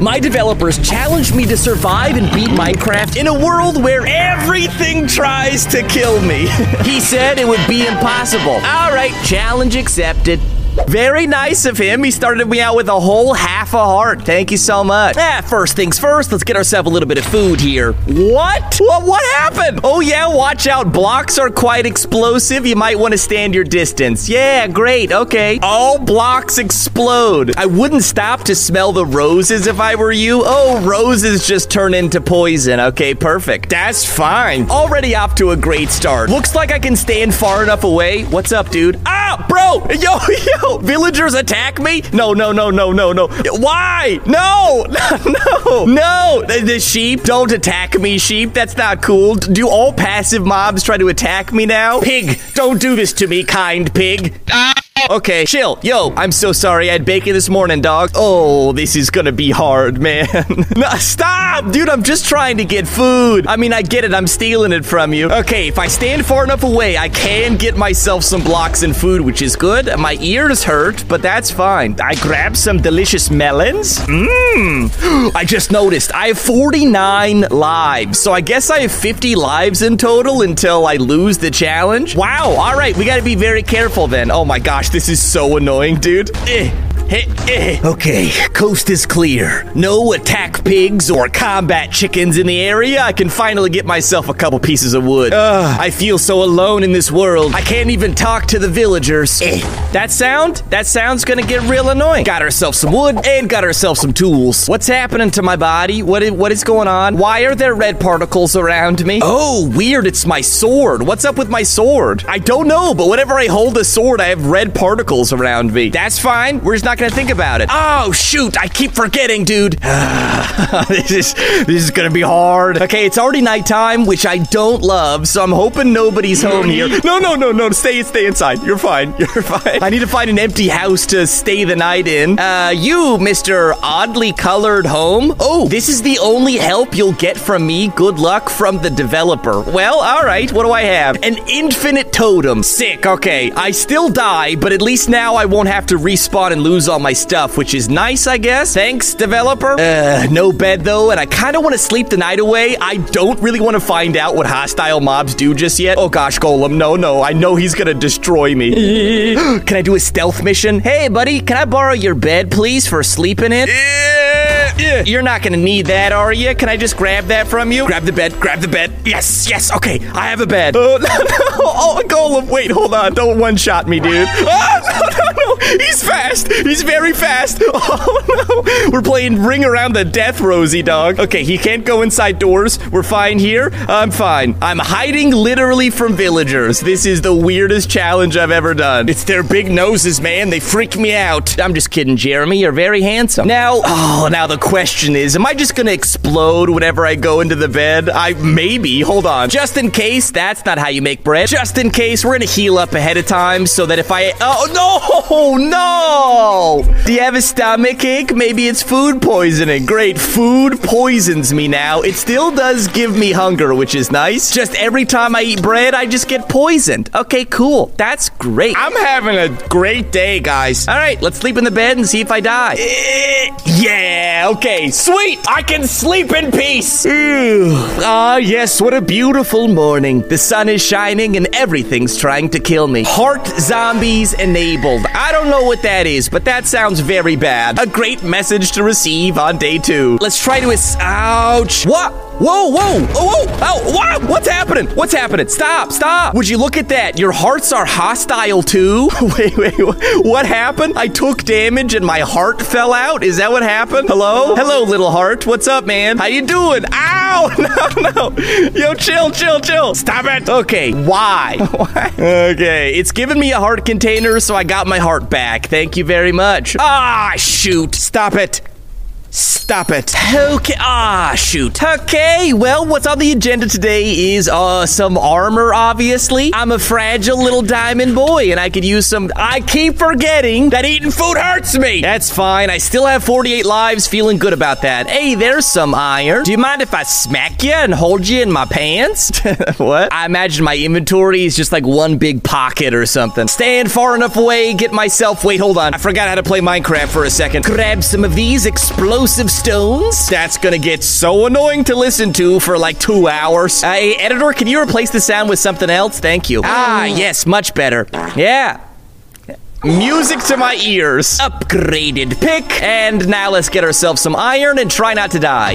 My developers challenged me to survive and beat Minecraft in a world where everything tries to kill me. he said it would be impossible. All right, challenge accepted. Very nice of him. He started me out with a whole half a heart. Thank you so much. Ah, first things first, let's get ourselves a little bit of food here. What? What, what happened? Oh, yeah, watch out. Blocks are quite explosive. You might want to stand your distance. Yeah, great. Okay. All blocks explode. I wouldn't stop to smell the roses if I were you. Oh, roses just turn into poison. Okay, perfect. That's fine. Already off to a great start. Looks like I can stand far enough away. What's up, dude? Ah, bro! Yo, yo! Villagers attack me? No, no, no, no, no, no. Why? No, no, no. The, the sheep, don't attack me, sheep. That's not cool. Do all passive mobs try to attack me now? Pig, don't do this to me, kind pig. Ah, Okay, chill. Yo, I'm so sorry. I had bacon this morning, dog. Oh, this is gonna be hard, man. no, stop! Dude, I'm just trying to get food. I mean, I get it. I'm stealing it from you. Okay, if I stand far enough away, I can get myself some blocks and food, which is good. My ears hurt, but that's fine. I grab some delicious melons. Mmm. I just noticed I have 49 lives, so I guess I have 50 lives in total until I lose the challenge. Wow. All right, we gotta be very careful then. Oh my gosh, this is so annoying, dude. Eh. Okay, coast is clear. No attack pigs or combat chickens in the area. I can finally get myself a couple pieces of wood. Ugh, I feel so alone in this world. I can't even talk to the villagers. Eh. That sound? That sound's gonna get real annoying. Got ourselves some wood and got ourselves some tools. What's happening to my body? What is, what is going on? Why are there red particles around me? Oh, weird. It's my sword. What's up with my sword? I don't know, but whenever I hold a sword, I have red particles around me. That's fine. We're just not gonna think about it. Oh shoot! I keep forgetting, dude. this is this is gonna be hard. Okay, it's already nighttime, which I don't love, so I'm hoping nobody's home here. No, no, no, no. Stay, stay inside. You're fine. You're fine. I need to find an empty house to stay the night in. Uh, you, Mister Oddly Colored Home. Oh, this is the only help you'll get from me. Good luck from the developer. Well, all right. What do I have? An infinite totem. Sick. Okay, I still die, but at least now I won't have to respawn and lose all my stuff, which is nice, I guess. Thanks, developer. Uh, no bed though, and I kind of want to sleep the night away. I don't really want to find out what hostile mobs do just yet. Oh gosh, Golem, no, no. I know he's gonna destroy me. can I do a stealth mission? Hey, buddy, can I borrow your bed, please, for sleeping in? Yeah. You're not gonna need that, are you? Can I just grab that from you? Grab the bed, grab the bed. Yes, yes, okay, I have a bed. Oh, no, no. Oh, Golem, wait, hold on. Don't one shot me, dude. Oh, no, no, no. He's fast. He's very fast. Oh, no. We're playing Ring Around the Death, Rosie, dog. Okay, he can't go inside doors. We're fine here. I'm fine. I'm hiding literally from villagers. This is the weirdest challenge I've ever done. It's their big noses, man. They freak me out. I'm just kidding, Jeremy. You're very handsome. Now, oh, now the question is, am I just gonna explode whenever I go into the bed? I maybe. Hold on. Just in case, that's not how you make bread. Just in case, we're gonna heal up ahead of time so that if I Oh no, no! Do you have a stomach ache? Maybe it's food poisoning. Great, food poisons me now. It still does give me hunger, which is nice. Just every time I eat bread, I just get poisoned. Okay, cool. That's great. I'm having a great day, guys. All right, let's sleep in the bed and see if I die. Eh, yeah, okay, sweet. I can sleep in peace. Ah, yes, what a beautiful morning. The sun is shining and everything's trying to kill me. Heart zombies enabled. I don't know what that is, but that sounds very bad. A great message to receive on day two. Let's try to. Ouch. What? Whoa, whoa, whoa, whoa, oh, what? What's happening? What's happening? Stop, stop. Would you look at that? Your hearts are hostile too? wait, wait, what happened? I took damage and my heart fell out? Is that what happened? Hello? Hello, little heart. What's up, man? How you doing? Ow! No, no. Yo, chill, chill, chill. Stop it. Okay, why? why? okay, it's giving me a heart container, so I got my heart back. Thank you very much. Ah, shoot. Stop it. Stop it. Okay. Ah, shoot. Okay, well, what's on the agenda today is uh some armor, obviously. I'm a fragile little diamond boy, and I could use some. I keep forgetting that eating food hurts me. That's fine. I still have 48 lives, feeling good about that. Hey, there's some iron. Do you mind if I smack you and hold you in my pants? what? I imagine my inventory is just like one big pocket or something. Stand far enough away, get myself. Wait, hold on. I forgot how to play Minecraft for a second. Grab some of these explosive explosive stones. That's gonna get so annoying to listen to for like two hours. Uh, hey, editor, can you replace the sound with something else? Thank you. Ah, yes, much better. Yeah. Music to my ears. Upgraded pick. And now let's get ourselves some iron and try not to die.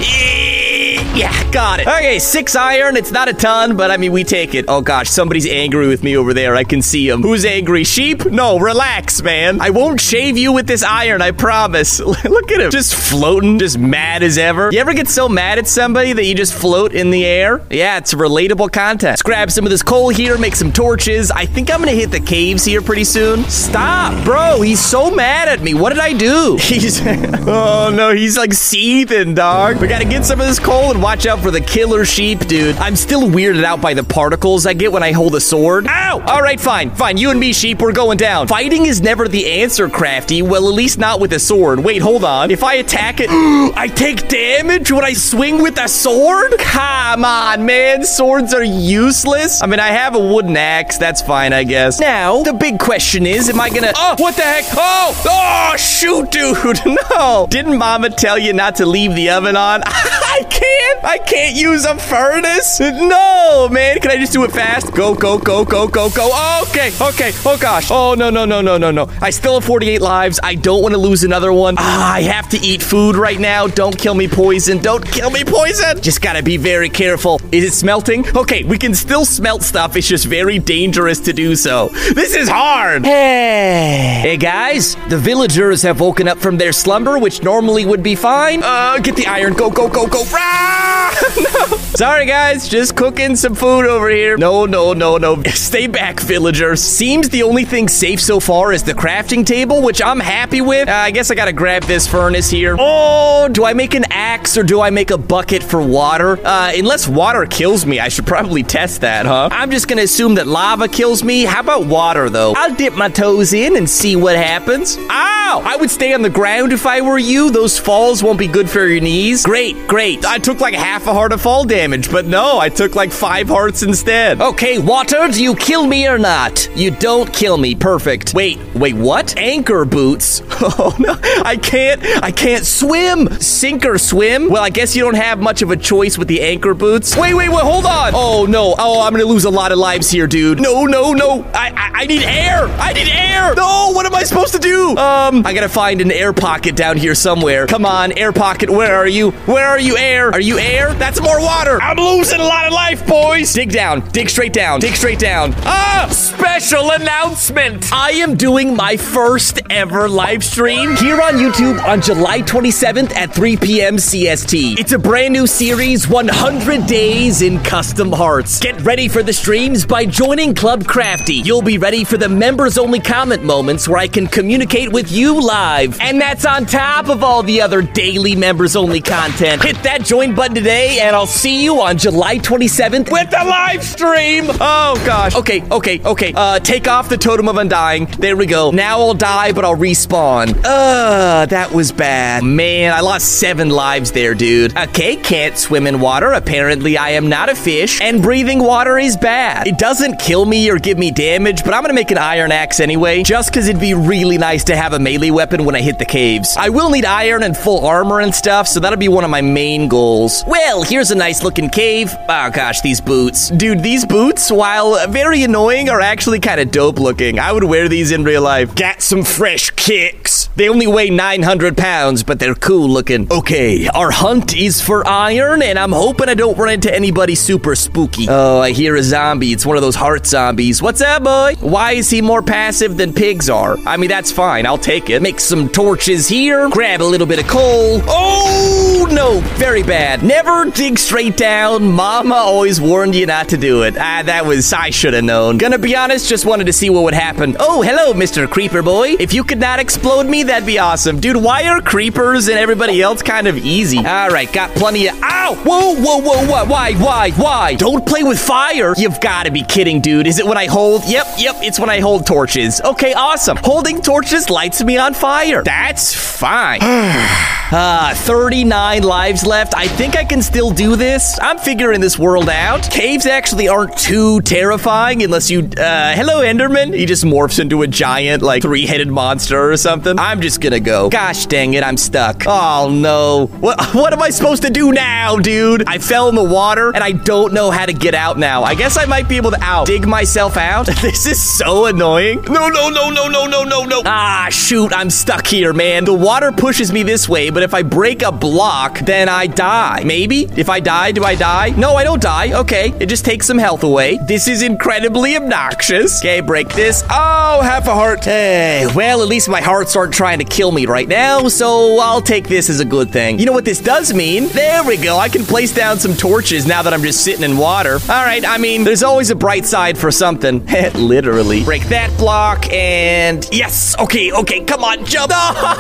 Yeah, got it. Okay, six iron. It's not a ton, but I mean, we take it. Oh gosh, somebody's angry with me over there. I can see him. Who's angry? Sheep? No, relax, man. I won't shave you with this iron, I promise. Look at him. Just floating, just mad as ever. You ever get so mad at somebody that you just float in the air? Yeah, it's relatable content. Let's grab some of this coal here, make some torches. I think I'm gonna hit the caves here pretty soon. Stop, bro. He's so mad at me. What did I do? He's, oh no, he's like seething, dog. We gotta get some of this coal and watch out for the killer sheep, dude. I'm still weirded out by the particles I get when I hold a sword. Ow! All right, fine, fine. You and me, sheep, we're going down. Fighting is never the answer, Craftee. Well, at least not with a sword. Wait, hold on. If I attack it, I take damage when I swing with a sword? Come on, man. Swords are useless. I mean, I have a wooden axe. That's fine, I guess. Now, the big question is, am I gonna... Oh, what the heck? Oh! Oh, shoot, dude. No. Didn't Mama tell you not to leave the oven on? I can't. I can't use a furnace. No, man. Can I just do it fast? Go, go, go, go, go, go. Okay, okay. Oh, gosh. Oh, no, no, no, no, no, no. I still have 48 lives. I don't want to lose another one. Ah, I have to eat food right now. Don't kill me, poison. Don't kill me, poison. Just gotta be very careful. Is it smelting? Okay, we can still smelt stuff. It's just very dangerous to do so. This is hard. Hey. Hey, guys. The villagers have woken up from their slumber, which normally would be fine. Uh, get the iron. Go, go, go, go. Ah! no. Sorry, guys. Just cooking some food over here. No, no, no, no. Stay back, villagers. Seems the only thing safe so far is the crafting table, which I'm happy with. Uh, I guess I gotta grab this furnace here. Oh, do I make an axe or do I make a bucket for water? Uh, unless water kills me, I should probably test that, huh? I'm just gonna assume that lava kills me. How about water, though? I'll dip my toes in and see what happens. Ow! I would stay on the ground if I were you. Those falls won't be good for your knees. Great, great. I took like half a heart of fall damage, but no, I took like five hearts instead. Okay, water, do you kill me or not? You don't kill me. Perfect. Wait, wait, what? Anchor boots? Oh no, I can't, I can't swim. Sink or swim? Well, I guess you don't have much of a choice with the anchor boots. Wait, wait, wait, hold on. Oh no, oh, I'm gonna lose a lot of lives here, dude. No, no, no. I, I, I need air. I need air. No, what am I supposed to do? Um, I gotta find an air pocket down here somewhere. Come on, air pocket, where are you? Where are you, air? Are you air? That's more water. I'm losing a lot of life, boys. Dig down, dig straight down, dig straight down. Ah, special announcement. I am doing my first ever live stream here on YouTube on July 27th at 3 p.m. CST. It's a brand new series, 100 Days in Custom Hearts. Get ready for the streams by joining Club Craftee. You'll be ready for the members only moments where I can communicate with you live. And that's on top of all the other daily members only content. Hit that join button today, and I'll see you on July 27th with the live stream. Oh gosh. Okay, okay, okay. Uh, take off the totem of undying. There we go. Now I'll die, but I'll respawn. Uh, that was bad. Man, I lost seven lives there, dude. Okay, can't swim in water. Apparently, I am not a fish, and breathing water is bad. It doesn't kill me or give me damage, but I'm gonna make an iron axe anyway, just because it'd be really nice to have a melee weapon when I hit the caves. I will need iron and full armor and stuff, so that'll be one of my main goals. Well, here's a nice looking cave. Oh gosh, these boots. Dude, these boots, while very annoying, are actually kind of dope looking. I would wear these in real life. Got some fresh kicks. They only weigh 900 pounds, but they're cool looking. Okay, our hunt is for iron, and I'm hoping I don't run into anybody super spooky. Oh, I hear a zombie. It's one of those heart zombies. What's up, boy? Why is he more passive than pigs are? I mean, that's fine. I'll take it. Make some torches here. Grab a little bit of coal. Oh, no. Very bad. Never dig straight down. Mama always warned you not to do it. Ah, that was, I should have known. Gonna be honest, just wanted to see what would happen. Oh, hello, Mr. Creeper Boy. If you could not explode me, that'd be awesome. Dude, why are creepers and everybody else kind of easy? All right, got plenty of. Ow! Whoa, whoa, whoa, what? Why, why, why? Don't play with fire. You've got to be kidding, dude. Is it when I hold? Yep, yep, it's when I hold torches. Okay, awesome. Holding torches lights me on fire. That's fine. Ah, 39 lives left. I think I can still do this. I'm figuring this world out. Caves actually aren't too terrifying unless you, uh, hello, Enderman. He just morphs into a giant, like, three headed monster or something. I'm just gonna go. Gosh dang it, I'm stuck. Oh no. What, what am I supposed to do now, dude? I fell in the water and I don't know how to get out now. I guess I might be able to out dig myself out. this is so annoying. No, no, no, no, no, no, no, no. no. Ah, shoot, I'm stuck here, man. The water pushes me this way, but if I break a block, then I die. Maybe? If I die, do I die? No, I don't die. Okay, it just takes some health away. This is incredibly obnoxious. Okay, break this. Oh, half a heart. Hey, well, at least my hearts aren't trying to kill me right now, so I'll take this as a good thing. You know what this does mean? There we go. I can place down some torches now that I'm just sitting in water. All right, I mean, there's always a bright side for something. Literally. Break that block and yes. Okay, okay, come on, jump.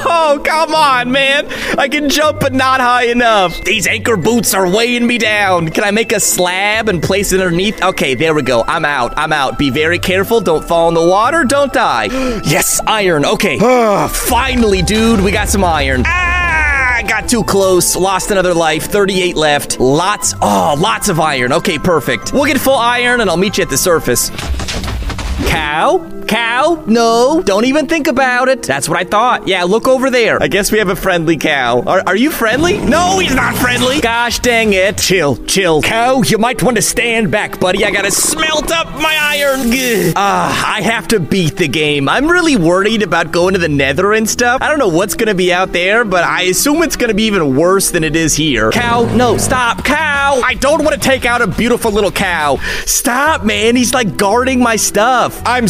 Oh, come on, man. I can jump, but not high enough. These anchor boots are weighing me down. Can I make a slab and place it underneath? Okay, there we go. I'm out. I'm out. Be very careful. Don't fall in the water. Don't die. yes, iron. Okay. Finally, dude, we got some iron. Ah, I got too close. Lost another life. 38 left. Lots. Oh, lots of iron. Okay, perfect. We'll get full iron and I'll meet you at the surface. Cow? Cow? No, don't even think about it. That's what I thought. Yeah, look over there. I guess we have a friendly cow. Are, are you friendly? No, he's not friendly. Gosh dang it. Chill, chill. Cow, you might want to stand back, buddy. I gotta smelt up my iron. Ah, I have to beat the game. I'm really worried about going to the nether and stuff. I don't know what's gonna be out there, but I assume it's gonna be even worse than it is here. Cow, no, stop. Cow! I don't want to take out a beautiful little cow. Stop, man. He's like guarding my stuff. I'm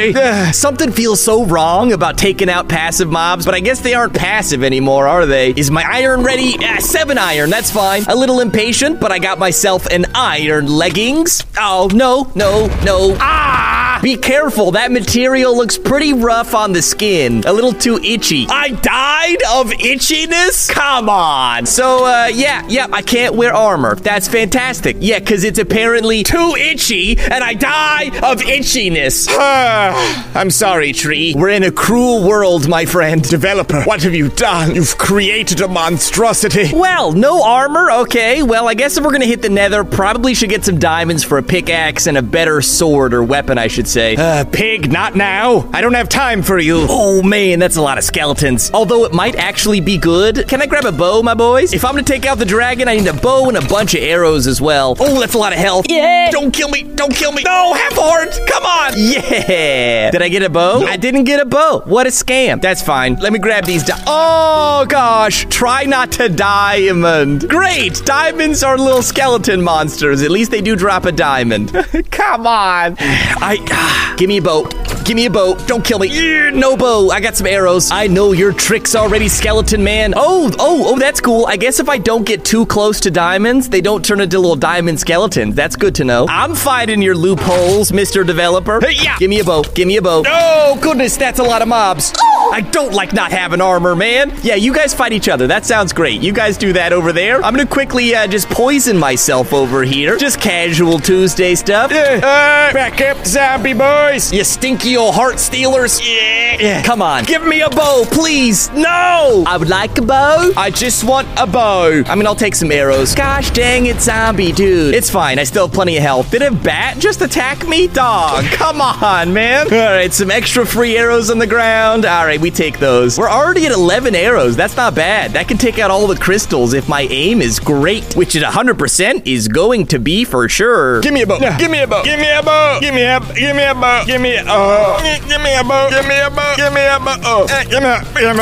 sorry. Something feels so wrong about taking out passive mobs, but I guess they aren't passive anymore, are they? Is my iron ready? Ah, seven iron, that's fine. A little impatient, but I got myself an iron leggings. Oh, no, no, no. Ah! Be careful, that material looks pretty rough on the skin. A little too itchy. I died of itchiness? Come on. So, uh, yeah, yeah, I can't wear armor. That's fantastic. Yeah, because it's apparently too itchy, and I die of itchiness. I'm sorry, Tree. We're in a cruel world, my friend. Developer, what have you done? You've created a monstrosity. Well, no armor. Okay. Well, I guess if we're gonna hit the nether, probably should get some diamonds for a pickaxe and a better sword or weapon, I should say. Uh, pig, not now. I don't have time for you. Oh man, that's a lot of skeletons. Although it might actually be good. Can I grab a bow, my boys? If I'm gonna take out the dragon, I need a bow and a bunch of arrows as well. Oh, that's a lot of health. Yeah. Don't kill me. Don't kill me. No, half a heart. Come on. Yeah. Did I get a bow? I didn't get a bow. What a scam. That's fine. Let me grab these. Di- oh gosh. Try not to diamond. Great. Diamonds are little skeleton monsters. At least they do drop a diamond. Come on. I. give me a bow. Give me a bow. Don't kill me. No bow. I got some arrows. I know your tricks already, skeleton man. Oh, oh, oh, that's cool. I guess if I don't get too close to diamonds, they don't turn into little diamond skeletons. That's good to know. I'm finding your loopholes, Mr. Developer. Hey, yeah. Give me a bow. Give me a bow. Oh, goodness, that's a lot of mobs. I don't like not having armor, man. Yeah, you guys fight each other. That sounds great. You guys do that over there. I'm gonna quickly uh, just poison myself over here. Just casual Tuesday stuff. Uh, back up, zombie boys. You stinky old heart stealers. Yeah. Come on. Give me a bow, please. No. I would like a bow. I just want a bow. I mean, I'll take some arrows. Gosh dang it, zombie dude. It's fine. I still have plenty of health. Did a bat just attack me? Dog. Come on, man. All right, some extra free arrows on the ground. All right, we take those. We're already at 11 arrows. That's not bad. That can take out all the crystals if my aim is great, which at 100% is going to be for sure. Give me a bow. Give me a bow. Give me a bow. Give me a. Give me a bow. Give me a. Oh. Give me a bow. Give me a bow. Give me a. Oh. Eh, Give me. Give.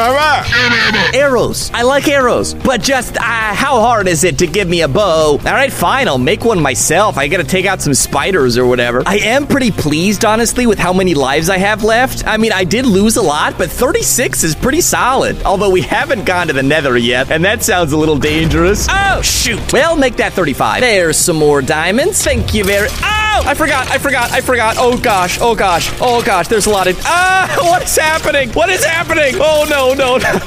Arrows. I like arrows, but just uh, how hard is it to give me a bow? All right, fine. I'll make one myself. I gotta take out some spiders or whatever. I am pretty pleased, honestly, with how many lives I have left. I mean, I did lose a lot, but 36 is pretty solid. Although we haven't gone to the nether yet, and that sounds a little dangerous. Oh, shoot. Well, make that 35. There's some more diamonds. Thank you very. Oh, I forgot. I forgot. I forgot. Oh gosh. Oh gosh. Oh gosh. There's a lot of. Ah, what is happening? What is happening? Oh no, no, no.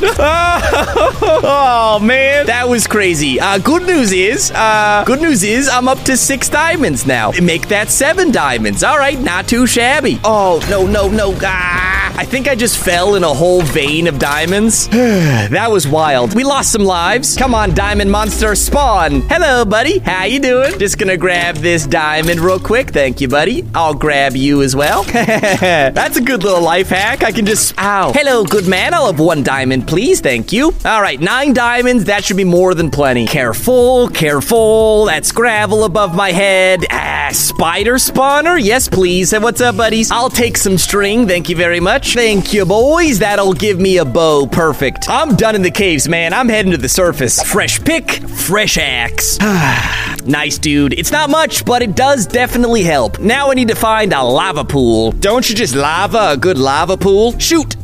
oh man, that was crazy. Uh, good news is, uh, good news is, I'm up to six diamonds now. Make that seven diamonds. All right, not too shabby. Oh no, no, no. Ah. I think I just fell in a whole vein of diamonds. that was wild. We lost some lives. Come on, diamond monster, spawn. Hello, buddy. How you doing? Just gonna grab this diamond real quick. Thank you, buddy. I'll grab you as well. That's a good little life hack. I can just. Ow. Hello, good man. I'll have one diamond, please. Thank you. All right, nine diamonds. That should be more than plenty. Careful, careful. That's gravel above my head. Ah, spider spawner? Yes, please. And what's up, buddies? I'll take some string. Thank you very much. Thank you, boys. That'll give me a bow. Perfect. I'm done in the caves, man. I'm heading to the surface. Fresh pick, fresh axe. nice, dude. It's not much, but it does definitely help. Now I need to find a lava pool. Don't you just lava a good lava pool? Shoot.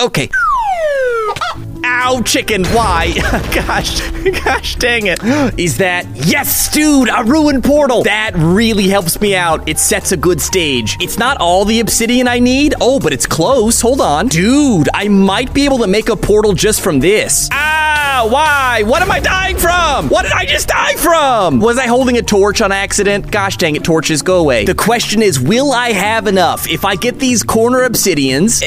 Okay. Ow, chicken. Why? gosh, gosh dang it. Is that. Yes, dude, a ruined portal. That really helps me out. It sets a good stage. It's not all the obsidian I need. Oh, but it's close. Hold on. Dude, I might be able to make a portal just from this. Ah, why? What am I dying from? What did I just die from? Was I holding a torch on accident? Gosh dang it, torches, go away. The question is, will I have enough? If I get these corner obsidians,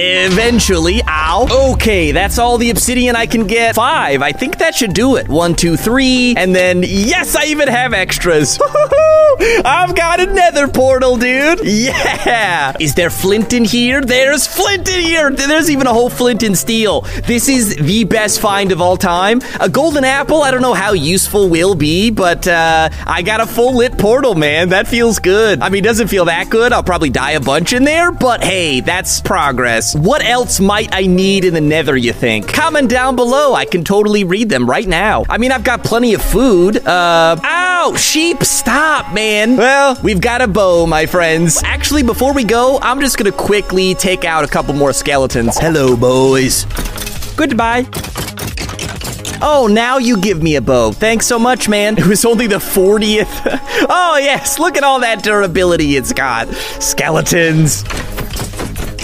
eventually, ow. Okay, that's all the obsidian I can get. Five, I think that should do it. One, two, three, and then, yes, I even have extras. I've got a nether portal, dude. Yeah. Is there flint in here? There's flint in here. There's even a whole flint and steel. This is the best find of all time. A golden apple, I don't know how useful will be, but uh, I got a full lit portal, man. That feels good. I mean, doesn't feel that good. I'll probably die a bunch in there, but hey, that's progress. What else might I need in the nether, you think? Comment down below. I can totally read them right now. I mean, I've got plenty of food. Uh, ow, sheep, stop, man. Well, we've got a bow, my friends. Actually, before we go, I'm just gonna quickly take out a couple more skeletons. Hello, boys. Goodbye. Oh, now you give me a bow. Thanks so much, man. It was only the 40th. oh, yes, look at all that durability it's got. Skeletons.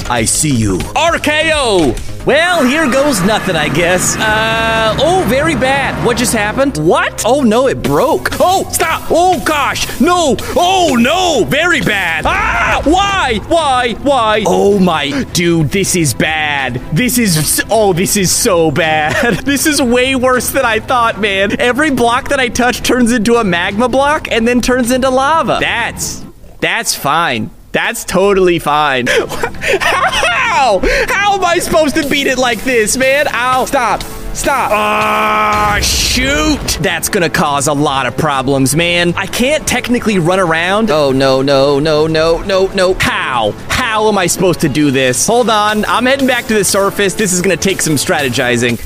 I see you. RKO! Well, here goes nothing, I guess. Uh, oh, very bad. What just happened? What? Oh, no, it broke. Oh, stop. Oh, gosh. No. Oh, no. Very bad. Ah, why? Why? Why? Oh, my. Dude, this is bad. This is, oh, this is so bad. this is way worse than I thought, man. Every block that I touch turns into a magma block and then turns into lava. That's, that's fine. That's totally fine. How? How am I supposed to beat it like this, man? Ow. Stop. Stop. Ah, shoot. That's gonna cause a lot of problems, man. I can't technically run around. Oh, no, no, no, no, no, no. How? How am I supposed to do this? Hold on. I'm heading back to the surface. This is gonna take some strategizing.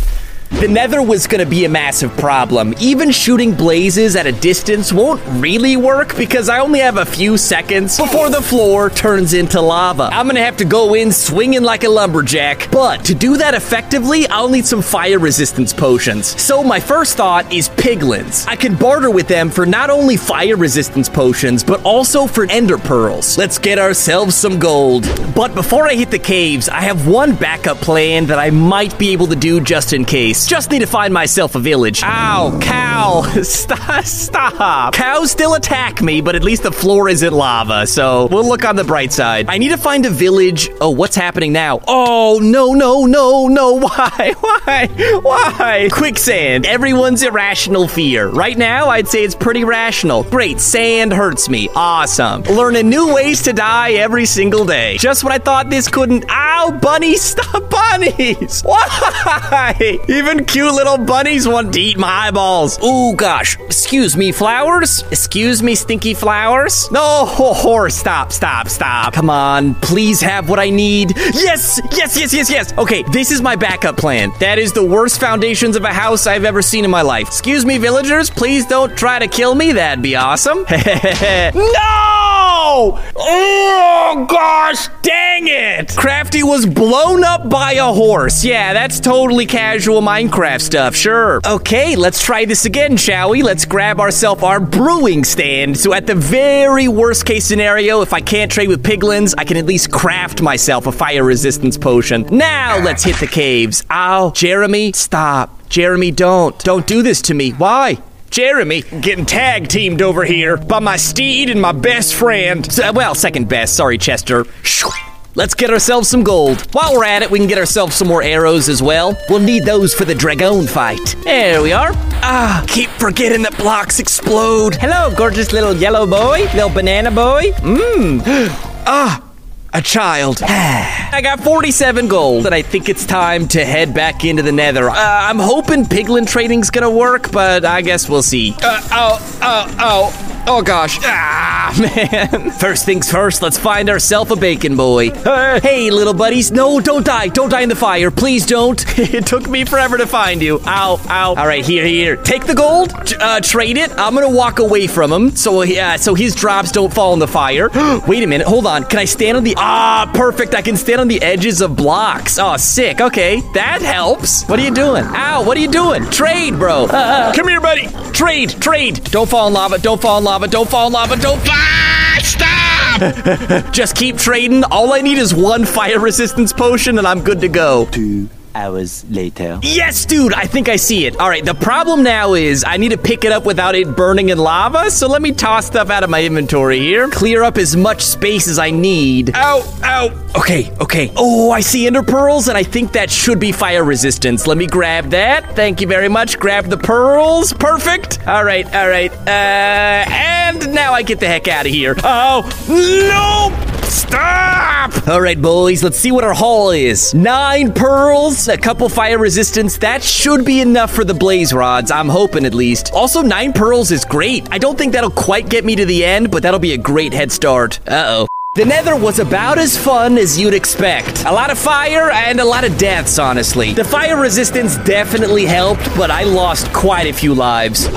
The nether was gonna be a massive problem. Even shooting blazes at a distance won't really work because I only have a few seconds before the floor turns into lava. I'm gonna have to go in swinging like a lumberjack. But to do that effectively, I'll need some fire resistance potions. So my first thought is piglins. I can barter with them for not only fire resistance potions, but also for ender pearls. Let's get ourselves some gold. But before I hit the caves, I have one backup plan that I might be able to do just in case. Just need to find myself a village. Ow, cow. Stop, stop. Cows still attack me, but at least the floor isn't lava, so we'll look on the bright side. I need to find a village. Oh, what's happening now? Oh, no, no, no, no. Why? Why? Why? Quicksand. Everyone's irrational fear. Right now, I'd say it's pretty rational. Great, sand hurts me. Awesome. Learning new ways to die every single day. Just when I thought this couldn't. Ow, bunny. stop bunnies. Why? Even cute little bunnies want to eat my eyeballs. Oh gosh. Excuse me, flowers? Excuse me, stinky flowers? No, horse, stop, stop, stop. Come on, please have what I need. Yes, yes, yes, yes, yes. Okay, this is my backup plan. That is the worst foundations of a house I've ever seen in my life. Excuse me, villagers, please don't try to kill me. That'd be awesome. no! Oh, oh gosh, dang it! Craftee was blown up by a horse. Yeah, that's totally casual Minecraft stuff, sure. Okay, let's try this again, shall we? Let's grab ourselves our brewing stand. So at the very worst case scenario, if I can't trade with piglins, I can at least craft myself a fire resistance potion. Now let's hit the caves. Ow, Jeremy, stop. Jeremy, don't. Don't do this to me. Why? Jeremy, getting tag teamed over here by my steed and my best friend. So, well, second best. Sorry, Chester. Shoo. let's get ourselves some gold. While we're at it, we can get ourselves some more arrows as well. We'll need those for the dragon fight. There we are. Ah, keep forgetting that blocks explode. Hello, gorgeous little yellow boy, little banana boy. Mmm. ah, a child. I got 47 gold, and I think it's time to head back into the nether. Uh, I'm hoping piglin trading's gonna work, but I guess we'll see. Uh, oh, oh, oh. Oh gosh. Ah, man. First things first, let's find ourselves a bacon boy. Uh, hey, little buddies. No, don't die. Don't die in the fire. Please don't. it took me forever to find you. Ow, ow. All right, here, here. Take the gold. Uh, trade it. I'm gonna walk away from him so yeah, so his drops don't fall in the fire. Wait a minute. Hold on. Can I stand on the Ah, perfect. I can stand on the edges of blocks. Oh, sick. Okay, that helps. What are you doing? Ow, what are you doing? Trade, bro. Uh, Come here, buddy. trade, trade. Don't fall in lava. Don't fall in lava. Don't fall in lava. Don't. Ah, stop! Just keep trading. All I need is one fire resistance potion and I'm good to go. Two hours later. Yes, dude, I think I see it. All right, the problem now is I need to pick it up without it burning in lava, so let me toss stuff out of my inventory here. Clear up as much space as I need. Ow, ow. Okay, okay. Oh, I see ender pearls, and I think that should be fire resistance. Let me grab that. Thank you very much. Grab the pearls. Perfect. All right, all right. Uh, and now I get the heck out of here. Oh, no! Stop! All right, boys, let's see what our haul is. Nine pearls, a couple fire resistance. That should be enough for the blaze rods. I'm hoping at least. Also, nine pearls is great. I don't think that'll quite get me to the end, but that'll be a great head start. Uh oh. The Nether was about as fun as you'd expect. A lot of fire and a lot of deaths, honestly. The fire resistance definitely helped, but I lost quite a few lives.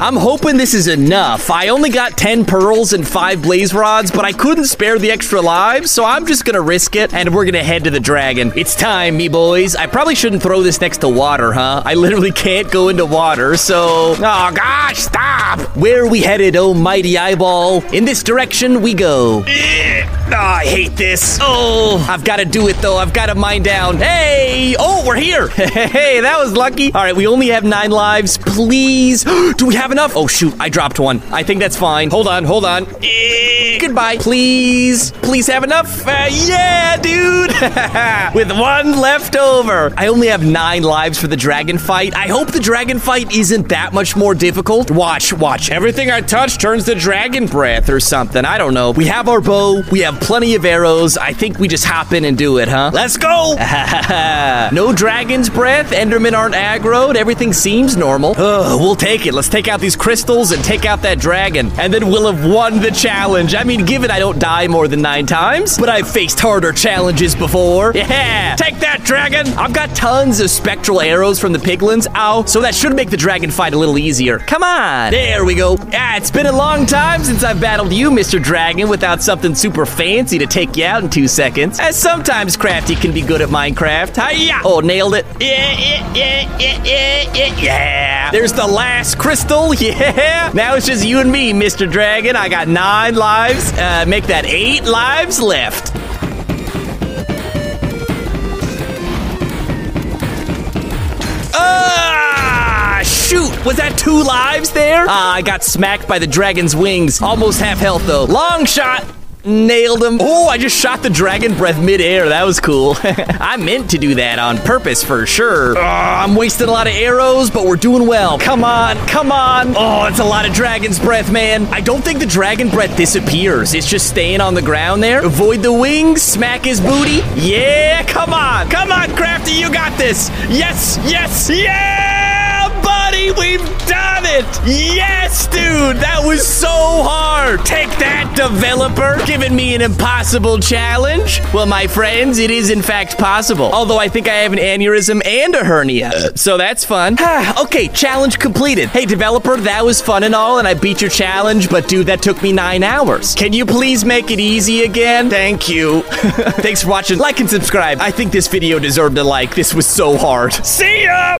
I'm hoping this is enough. I only got 10 pearls and 5 blaze rods, but I couldn't spare the extra lives, so I'm just gonna risk it and we're gonna head to the dragon. It's time, me boys. I probably shouldn't throw this next to water, huh? I literally can't go into water, so. Oh gosh, stop! Where are we headed, oh mighty eyeball? In this direction we go. Yeah! Oh, I hate this. Oh, I've got to do it though. I've got to mine down. Hey! Oh, we're here. Hey, that was lucky. All right, we only have nine lives. Please. Do we have enough? Oh, shoot. I dropped one. I think that's fine. Hold on, hold on. Eh, Goodbye. Please. Please have enough. Uh, yeah, dude. With one left over. I only have nine lives for the dragon fight. I hope the dragon fight isn't that much more difficult. Watch, watch. Everything I touch turns to dragon breath or something. I don't know. We have our bow. We have plenty of arrows. I think we just hop in and do it, huh? Let's go! no dragon's breath. Endermen aren't aggroed. Everything seems normal. Ugh, we'll take it. Let's take out these crystals and take out that dragon. And then we'll have won the challenge. I mean, given I don't die more than nine times, but I've faced harder challenges before. Yeah! Take that, dragon! I've got tons of spectral arrows from the piglins. Ow. So that should make the dragon fight a little easier. Come on. There we go. Ah, it's been a long time since I've battled you, Mr. Dragon, without something super fancy to take you out in two seconds. As sometimes Craftee can be good at Minecraft. Hiya! Oh, nailed it. Yeah, yeah, yeah, yeah, yeah, yeah, yeah. There's the last crystal. Yeah. Now it's just you and me, Mr. Dragon. I got nine lives. Uh, make that eight lives left. Ah! Shoot! Was that two lives there? Ah, I got smacked by the dragon's wings. Almost half health though. Long shot! Nailed him. Oh, I just shot the dragon breath midair. That was cool. I meant to do that on purpose for sure. Ah, I'm wasting a lot of arrows, but we're doing well. Come on, come on. Oh, it's a lot of dragon's breath, man. I don't think the dragon breath disappears. It's just staying on the ground there. Avoid the wings, smack his booty. Yeah, come on. Come on, Craftee, you got this. Yes, yes, yeah, we've done it. Yes, dude, that was so hard. Take that, developer, giving me an impossible challenge. Well, my friends, it is in fact possible. Although I think I have an aneurysm and a hernia. Uh. So that's fun. okay, challenge completed. Hey, developer, that was fun and all, and I beat your challenge, but dude, that took me nine hours. Can you please make it easy again? Thank you. Thanks for watching. Like and subscribe. I think this video deserved a like. This was so hard. See ya!